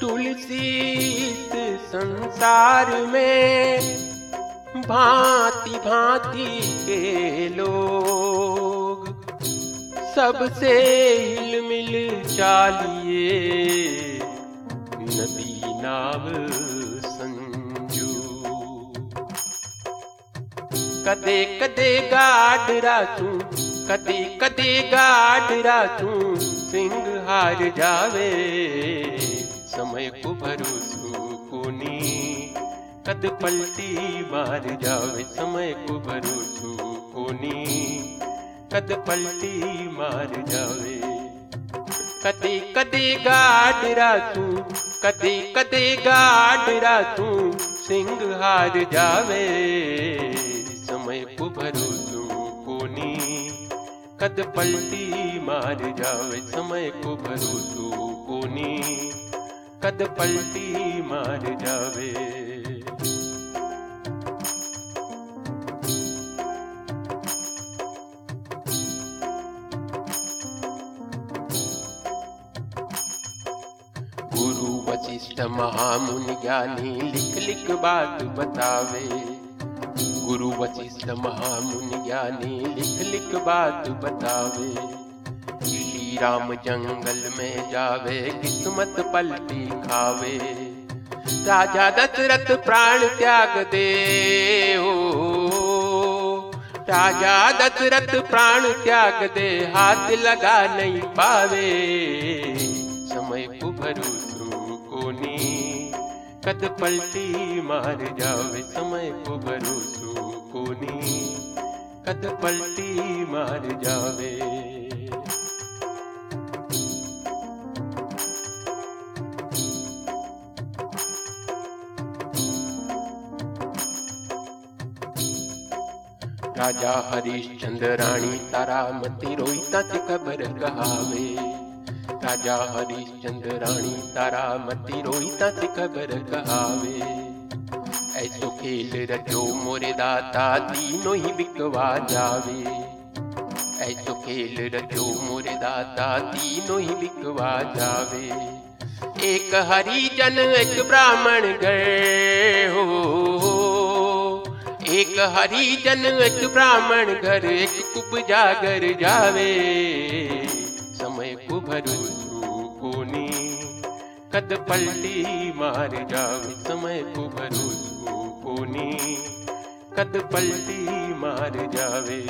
तुलसी संसार में भांति भांति के लोग सबसे हिल मिल चालिए। नदी नाव संजू। कदे कदे गाड रातू कदे कदे गाड रातू सिंह हार जावे। समय को भरोसू कोनी कद पलटी मार जावे समय को भरोसो कोनी कद पलटी मार जावे। कदे कदे गाड रातू, कदे कदे गाड रातू, सिंह हार जावे। समय को भरोसो कोनी कद पलटी मार जावे, समय को भरोसो कोनी कद पलटी मार जावे। गुरु वशिष्ठ महामुनि ज्ञानी, लिख लिख बात बतावे। गुरु वशिष्ठ महामुनि ज्ञानी, लिख लिख बात बतावे। श्री राम जंगल में जावे, किस्मत पलटी खावे। राजा दशरथ प्राण त्याग दे राजा दशरथ प्राण त्याग दे, हाथ लगा नहीं पावे। समय को भरोसो कोनी कद पलटी मार जावे समय को भरोसो कोनी कद पलटी मार जावे। राजा हरिश्चंद्र रानी तारामती रोहिता से खबर कहावे। राजा हरिश्चंद्र रानी तारामती रोहिता से खबर कहावे। ऐसो खेल रचो मोरे दाता, तीनों ही बिकवा जावे। ऐसो खेल रचो मोरे दाता, तीनों ही बिकवा जावे। एक हरिजन, एक ब्राह्मण गए हो। एक हरिजन, एक ब्राह्मण घर, एक कुबजा घर जावे। समय को भरोसो कोनी कद पलटी मार जावे समय को भरू कोनी कद पलटी मार जावे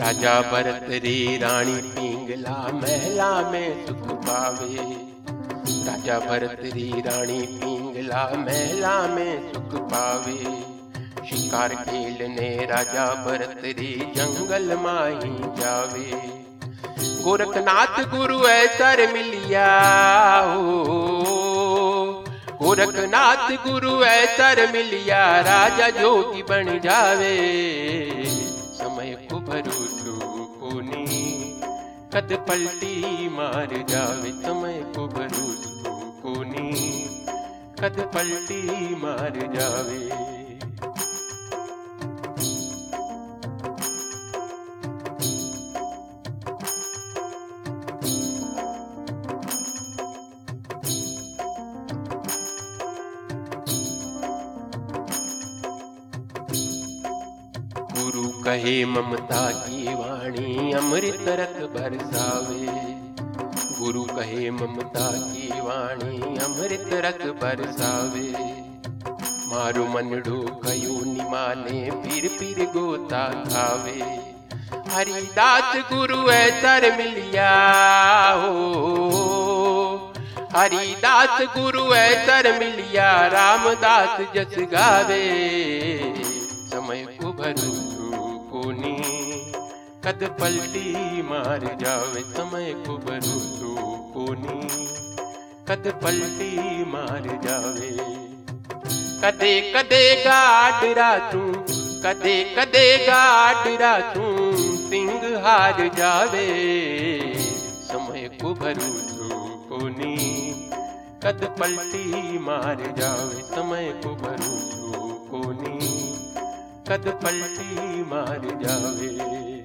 राजा भरत रे रानी पिंगला महला में सुख पावे। राजा भरत रे रानी पिंगला महला में सुख पावे। शिकार खेलने राजा भरत रे जंगल माही जावे। गोरखनाथ गुरु ऐसर मिलिया हो। गोरखनाथ गुरु ऐसर मिलिया, राजा जोगी बन जावे। कद पलटी मार पलटी मार जावे कहे ममता की वाणी अमृत रस बरसावे गुरु कहे ममता की वाणी अमृत रस बरसावे मारो मनडो कयो निमाने फिर फिर गोता खावे। हरिदास गुरु है तर मिलिया हो। हरिदास गुरु है तर मिलिया, रामदास जस गावे। समय को कोनी कद पलटी मार जावे समय को भरोसो कोनी कद पलटी मार जावे। कदे कदे गाडरा तू, कदे कदे गाडरा तू, सिंह हार जावे। समय को भरोसो कोनी कद पलटी मार जावे समय को भरोसो कोनी कद पलटी मार जावे।